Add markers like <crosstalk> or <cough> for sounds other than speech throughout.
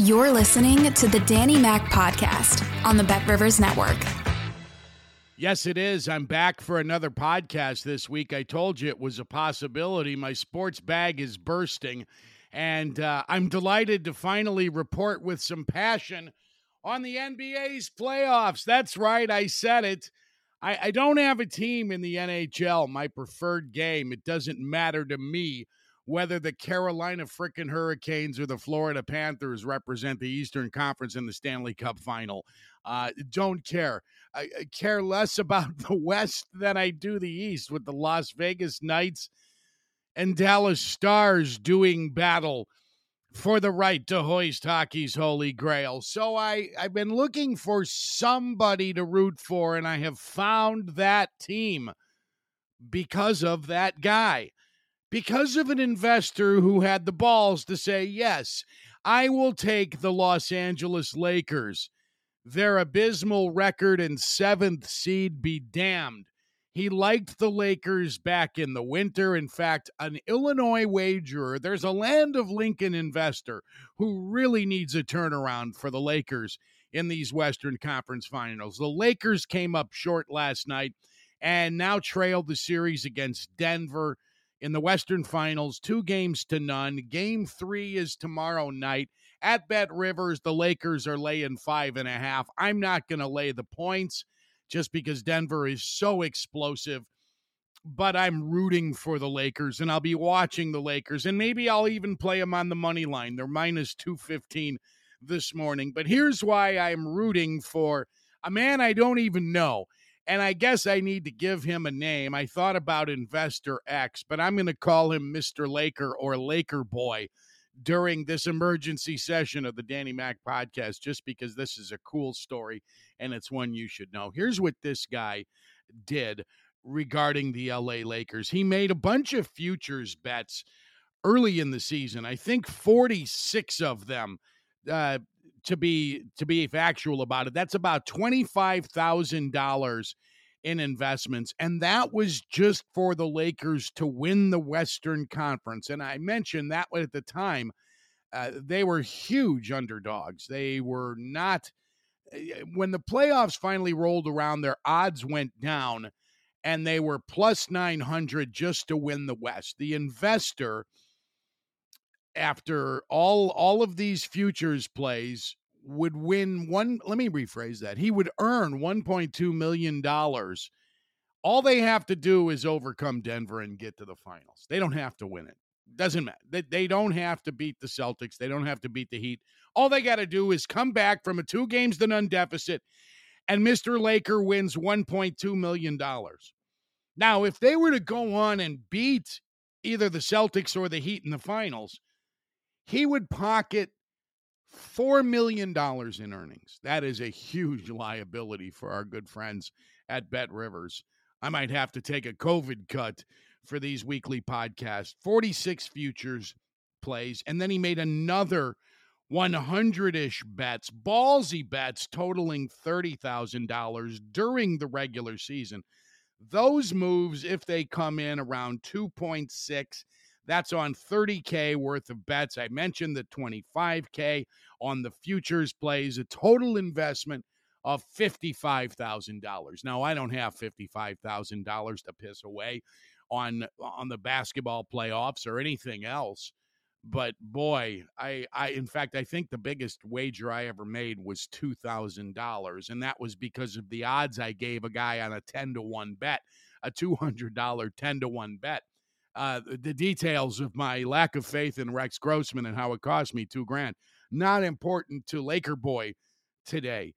You're listening to the Danny Mac Podcast on the Bet Rivers Network. Yes, it is. I'm back for another podcast this week. I told you it was a possibility. My sports bag is bursting, and uh, I'm delighted to finally report with some passion on the NBA's playoffs. That's right, I said it. I, I don't have a team in the NHL, my preferred game. It doesn't matter to me whether the Carolina frickin' Hurricanes or the Florida Panthers represent the Eastern Conference in the Stanley Cup final. Uh, don't care. I, I care less <laughs> about the West than I do the East with the Las Vegas Knights and Dallas Stars doing battle for the right to hoist hockey's holy grail. So I, I've been looking for somebody to root for, and I have found that team because of that guy because of an investor who had the balls to say, yes, I will take the Los Angeles Lakers. Their abysmal record and seventh seed be damned. He liked the Lakers back in the winter. In fact, an Illinois wagerer, there's a land of Lincoln investor who really needs a turnaround for the Lakers in these Western Conference finals. The Lakers came up short last night and now trailed the series against Denver in the Western Finals, two games to none. Game three is tomorrow night at Bet Rivers. The Lakers are laying five and a half. I'm not going to lay the points just because Denver is so explosive, but I'm rooting for the Lakers and I'll be watching the Lakers and maybe I'll even play them on the money line. They're minus 215 this morning. But here's why I'm rooting for a man I don't even know. And I guess I need to give him a name. I thought about Investor X, but I'm going to call him Mr. Laker or Laker Boy during this emergency session of the Danny Mac podcast, just because this is a cool story and it's one you should know. Here's what this guy did regarding the LA Lakers. He made a bunch of futures bets early in the season. I think 46 of them uh, to be to be factual about it, that's about twenty five thousand dollars in investments, and that was just for the Lakers to win the Western Conference. And I mentioned that at the time, uh, they were huge underdogs. They were not eh, when the playoffs finally rolled around. Their odds went down, and they were plus nine hundred just to win the West. The investor after all all of these futures plays would win one let me rephrase that he would earn 1.2 million dollars. All they have to do is overcome denver and get to the finals. They don't have to win it. Doesn't matter they, they don't have to beat the celtics. They don't have to beat the heat. All they got to do is come back from a two games to none deficit and mr laker wins 1.2 million dollars. Now if they were to go on and beat either the celtics or the heat in the finals he would pocket $4 million in earnings. That is a huge liability for our good friends at Bet Rivers. I might have to take a COVID cut for these weekly podcasts. 46 futures plays, and then he made another 100 ish bets, ballsy bets totaling $30,000 during the regular season. Those moves, if they come in around 2.6, that's on 30K worth of bets. I mentioned the 25K on the futures plays, a total investment of $55,000. Now, I don't have $55,000 to piss away on on the basketball playoffs or anything else. But boy, I, I, in fact, I think the biggest wager I ever made was two thousand dollars, and that was because of the odds I gave a guy on a ten to one bet, a two hundred dollar ten to one bet. Uh, the details of my lack of faith in Rex Grossman and how it cost me two grand, not important to Laker boy today.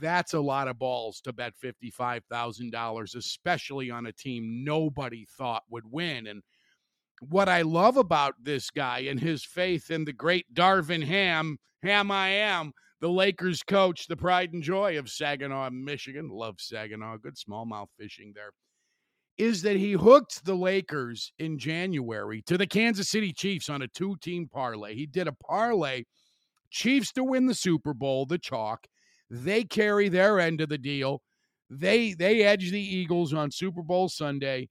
That's a lot of balls to bet fifty five thousand dollars, especially on a team nobody thought would win, and what I love about this guy and his faith in the great Darvin Ham, Ham I am, the Lakers coach, the pride and joy of Saginaw, Michigan. Love Saginaw, good smallmouth fishing there. Is that he hooked the Lakers in January to the Kansas City Chiefs on a two team parlay. He did a parlay, Chiefs to win the Super Bowl, the chalk. They carry their end of the deal. They they edge the Eagles on Super Bowl Sunday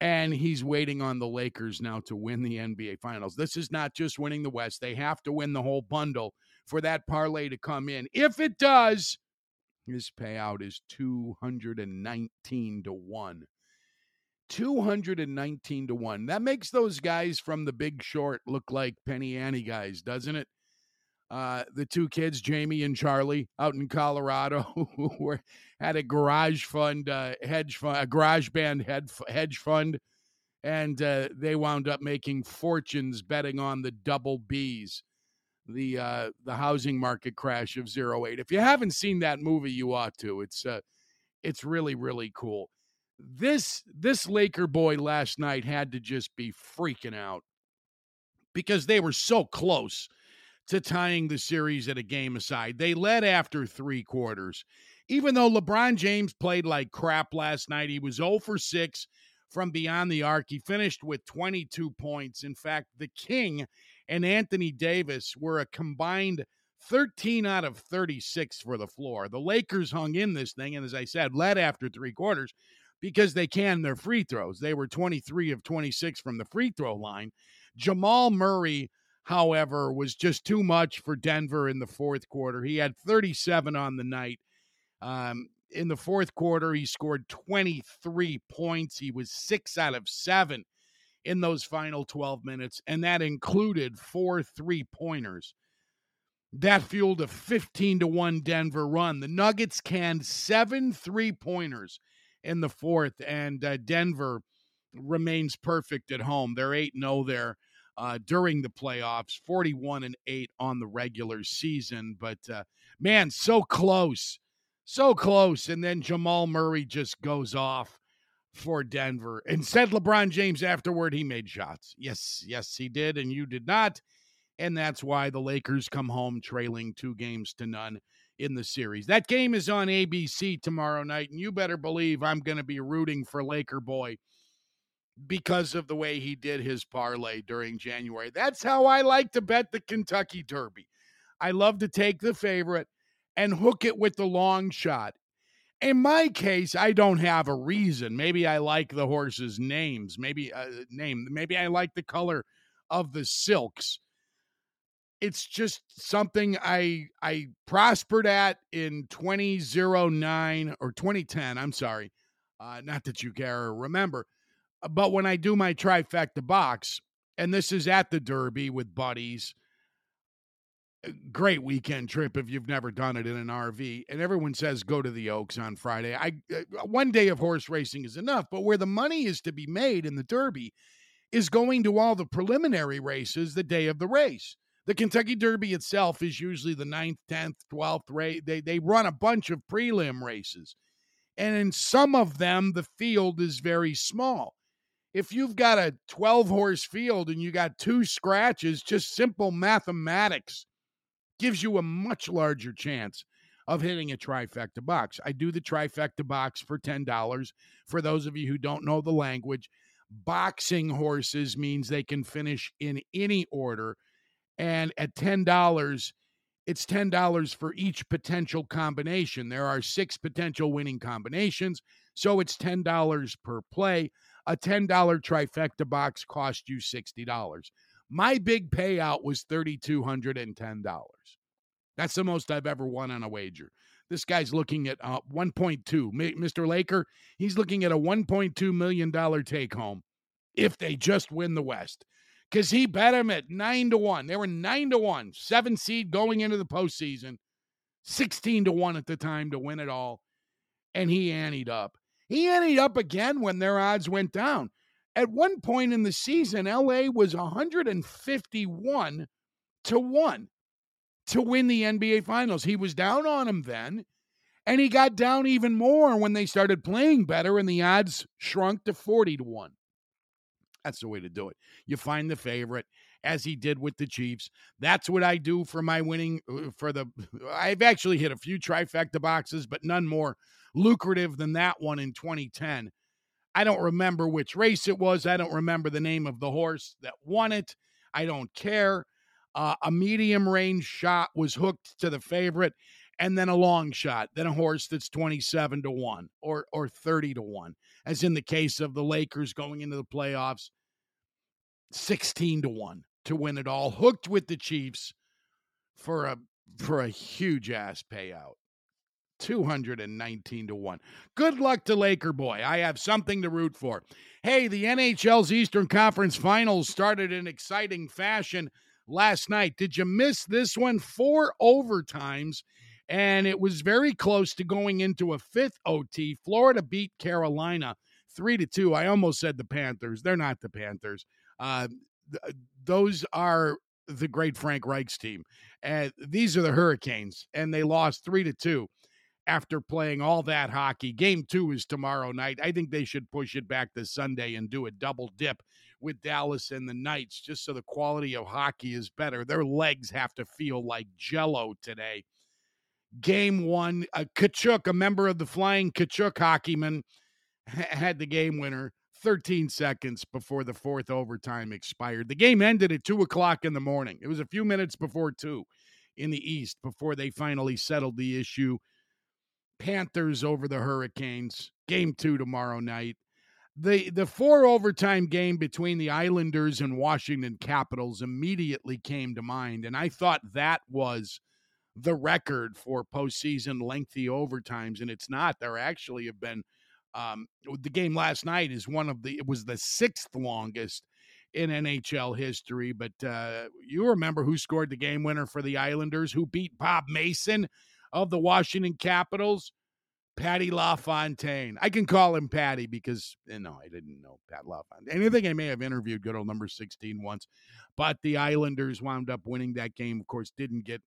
and he's waiting on the Lakers now to win the NBA Finals. This is not just winning the West. They have to win the whole bundle for that parlay to come in. If it does, his payout is 219 to 1. 219 to 1. That makes those guys from the big short look like penny ante guys, doesn't it? Uh, the two kids, Jamie and Charlie, out in Colorado, who <laughs> were had a garage fund, uh, hedge fund, a garage band hedge fund, and uh, they wound up making fortunes betting on the double B's, the uh, the housing market crash of 08. If you haven't seen that movie, you ought to. It's uh, it's really really cool. This this Laker boy last night had to just be freaking out because they were so close to tying the series at a game aside. They led after three quarters. Even though LeBron James played like crap last night, he was 0 for 6 from beyond the arc. He finished with 22 points. In fact, the King and Anthony Davis were a combined 13 out of 36 for the floor. The Lakers hung in this thing, and as I said, led after three quarters because they can their free throws. They were 23 of 26 from the free throw line. Jamal Murray however, was just too much for Denver in the fourth quarter. He had 37 on the night. Um, in the fourth quarter, he scored 23 points. He was six out of seven in those final 12 minutes, and that included four three pointers. That fueled a 15 to 1 Denver run. The Nuggets canned seven three pointers in the fourth, and uh, Denver remains perfect at home. They're 8 0 there uh, during the playoffs, 41 and 8 on the regular season. But uh, man, so close, so close. And then Jamal Murray just goes off for Denver. And said LeBron James afterward, he made shots. Yes, yes, he did. And you did not. And that's why the Lakers come home trailing two games to none in the series. That game is on ABC tomorrow night. And you better believe I'm going to be rooting for Laker Boy because of the way he did his parlay during January. That's how I like to bet the Kentucky Derby. I love to take the favorite and hook it with the long shot. In my case, I don't have a reason. Maybe I like the horses' names. Maybe uh, name. Maybe I like the color of the silks. It's just something I I prospered at in 2009 or 2010. I'm sorry. Uh, not that you care or remember but when I do my trifecta box, and this is at the Derby with buddies, great weekend trip if you've never done it in an RV. And everyone says go to the Oaks on Friday. I uh, one day of horse racing is enough, but where the money is to be made in the Derby is going to all the preliminary races the day of the race. The Kentucky Derby itself is usually the 9th, 10th, 12th race. They, they run a bunch of prelim races. And in some of them, the field is very small if you've got a 12 horse field and you got two scratches, just simple mathematics gives you a much larger chance of hitting a trifecta box. I do the trifecta box for $10. For those of you who don't know the language, boxing horses means they can finish in any order. And at $10, it's $10 for each potential combination. There are six potential winning combinations, so it's $10 per play a $10 trifecta box cost you $60. My big payout was $3,210. That's the most I've ever won on a wager. This guy's looking at uh, 1.2. Mr. Laker, he's looking at a $1.2 million take home if they just win the West. Because he bet him at nine to one. They were nine to one, seven seed going into the postseason, 16 to one at the time to win it all. And he anteed up. He anteed up again when their odds went down. At one point in the season, LA was 151 to 1 to win the NBA Finals. He was down on him then, and he got down even more when they started playing better, and the odds shrunk to 40 to 1. That's the way to do it. You find the favorite, as he did with the Chiefs. That's what I do for my winning. Uh, for the, <laughs> I've actually hit a few trifecta boxes, but none more lucrative than that one in 2010. I don't remember which race it was. I don't remember the name of the horse that won it. I don't care. Uh, a medium range shot was hooked to the favorite, and then a long shot, then a horse that's 27 to 1 or, or 30 to 1, as in the case of the Lakers going into the playoffs, 16 to 1 to win it all, hooked with the Chiefs for a for a huge ass payout. 219 to 1. Good luck to Laker boy. I have something to root for. Hey, the NHL's Eastern Conference Finals started in exciting fashion last night. Did you miss this one? Four overtimes, and it was very close to going into a fifth OT. Florida beat Carolina 3 to 2. I almost said the Panthers. They're not the Panthers. Uh, th- those are the great Frank Reich's team. And these are the Hurricanes, and they lost 3 to 2 after playing all that hockey. Game two is tomorrow night. I think they should push it back to Sunday and do a double dip with Dallas and the Knights just so the quality of hockey is better. Their legs have to feel like jello today. Game one, uh, Tkachuk, a member of the Flying Tkachuk hockeyman, had the game winner 13 seconds before the fourth overtime expired. The game ended at 2 o'clock in the morning. It was a few minutes before 2 in the East before they finally settled the issue Panthers over the Hurricanes. Game two tomorrow night. The the four overtime game between the Islanders and Washington Capitals immediately came to mind, and I thought that was the record for postseason lengthy overtimes, and it's not. There actually have been um, the game last night is one of the it was the sixth longest in NHL history. But uh, you remember who scored the game winner for the Islanders? Who beat Bob Mason of the Washington Capitals, Patty LaFontaine. I can call him Patty because eh, no, I didn't know Pat LaFontaine. I think I may have interviewed good old number 16 once, but the Islanders wound up winning that game. Of course, didn't get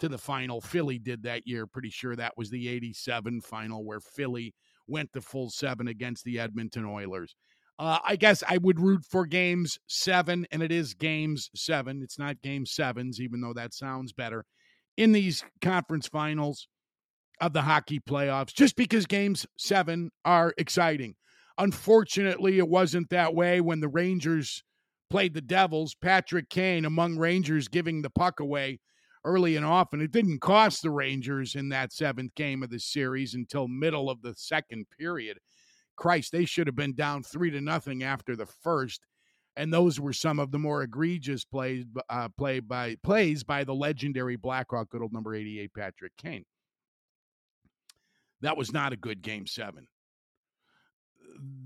to the final. Philly did that year. Pretty sure that was the 87 final where Philly went the full seven against the Edmonton Oilers. Uh, I guess I would root for games seven, and it is games seven. It's not game sevens, even though that sounds better in these conference finals of the hockey playoffs just because games seven are exciting. Unfortunately, it wasn't that way when the Rangers played the Devils. Patrick Kane among Rangers giving the puck away early and often. It didn't cost the Rangers in that seventh game of the series until middle of the second period. Christ, they should have been down three to nothing after the first and those were some of the more egregious plays uh, played by plays by the legendary Blackhawk, good old number eighty eight Patrick Kane. That was not a good game seven.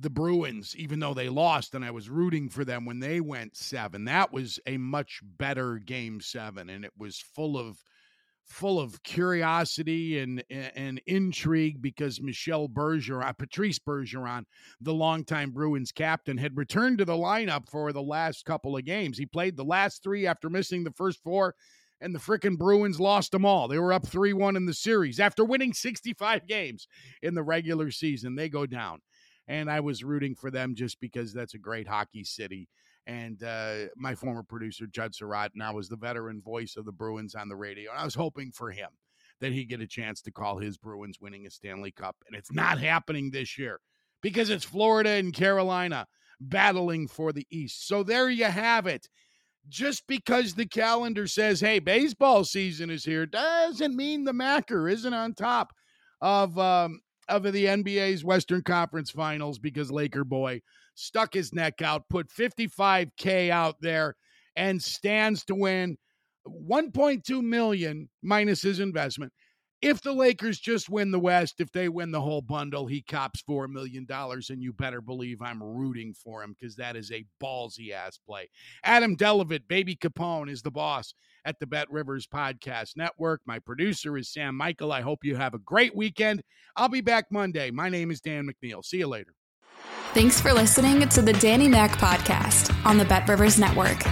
The Bruins, even though they lost, and I was rooting for them when they went seven, that was a much better game seven, and it was full of full of curiosity and and intrigue because Michelle Bergeron, Patrice Bergeron, the longtime Bruins captain, had returned to the lineup for the last couple of games. He played the last three after missing the first four, and the frickin' Bruins lost them all. They were up 3 1 in the series after winning 65 games in the regular season. They go down. And I was rooting for them just because that's a great hockey city and uh, my former producer Judd Sirott now was the veteran voice of the Bruins on the radio. And I was hoping for him that he'd get a chance to call his Bruins winning a Stanley Cup, and it's not happening this year because it's Florida and Carolina battling for the East. So there you have it. Just because the calendar says, "Hey, baseball season is here," doesn't mean the Macker isn't on top of um, of the NBA's Western Conference Finals because Laker boy stuck his neck out, put 55K out there, and stands to win 1.2 million minus his investment If the Lakers just win the West, if they win the whole bundle, he cops $4 million. And you better believe I'm rooting for him because that is a ballsy ass play. Adam Delevitt, Baby Capone, is the boss at the Bet Rivers Podcast Network. My producer is Sam Michael. I hope you have a great weekend. I'll be back Monday. My name is Dan McNeil. See you later. Thanks for listening to the Danny Mac Podcast on the Bet Rivers Network.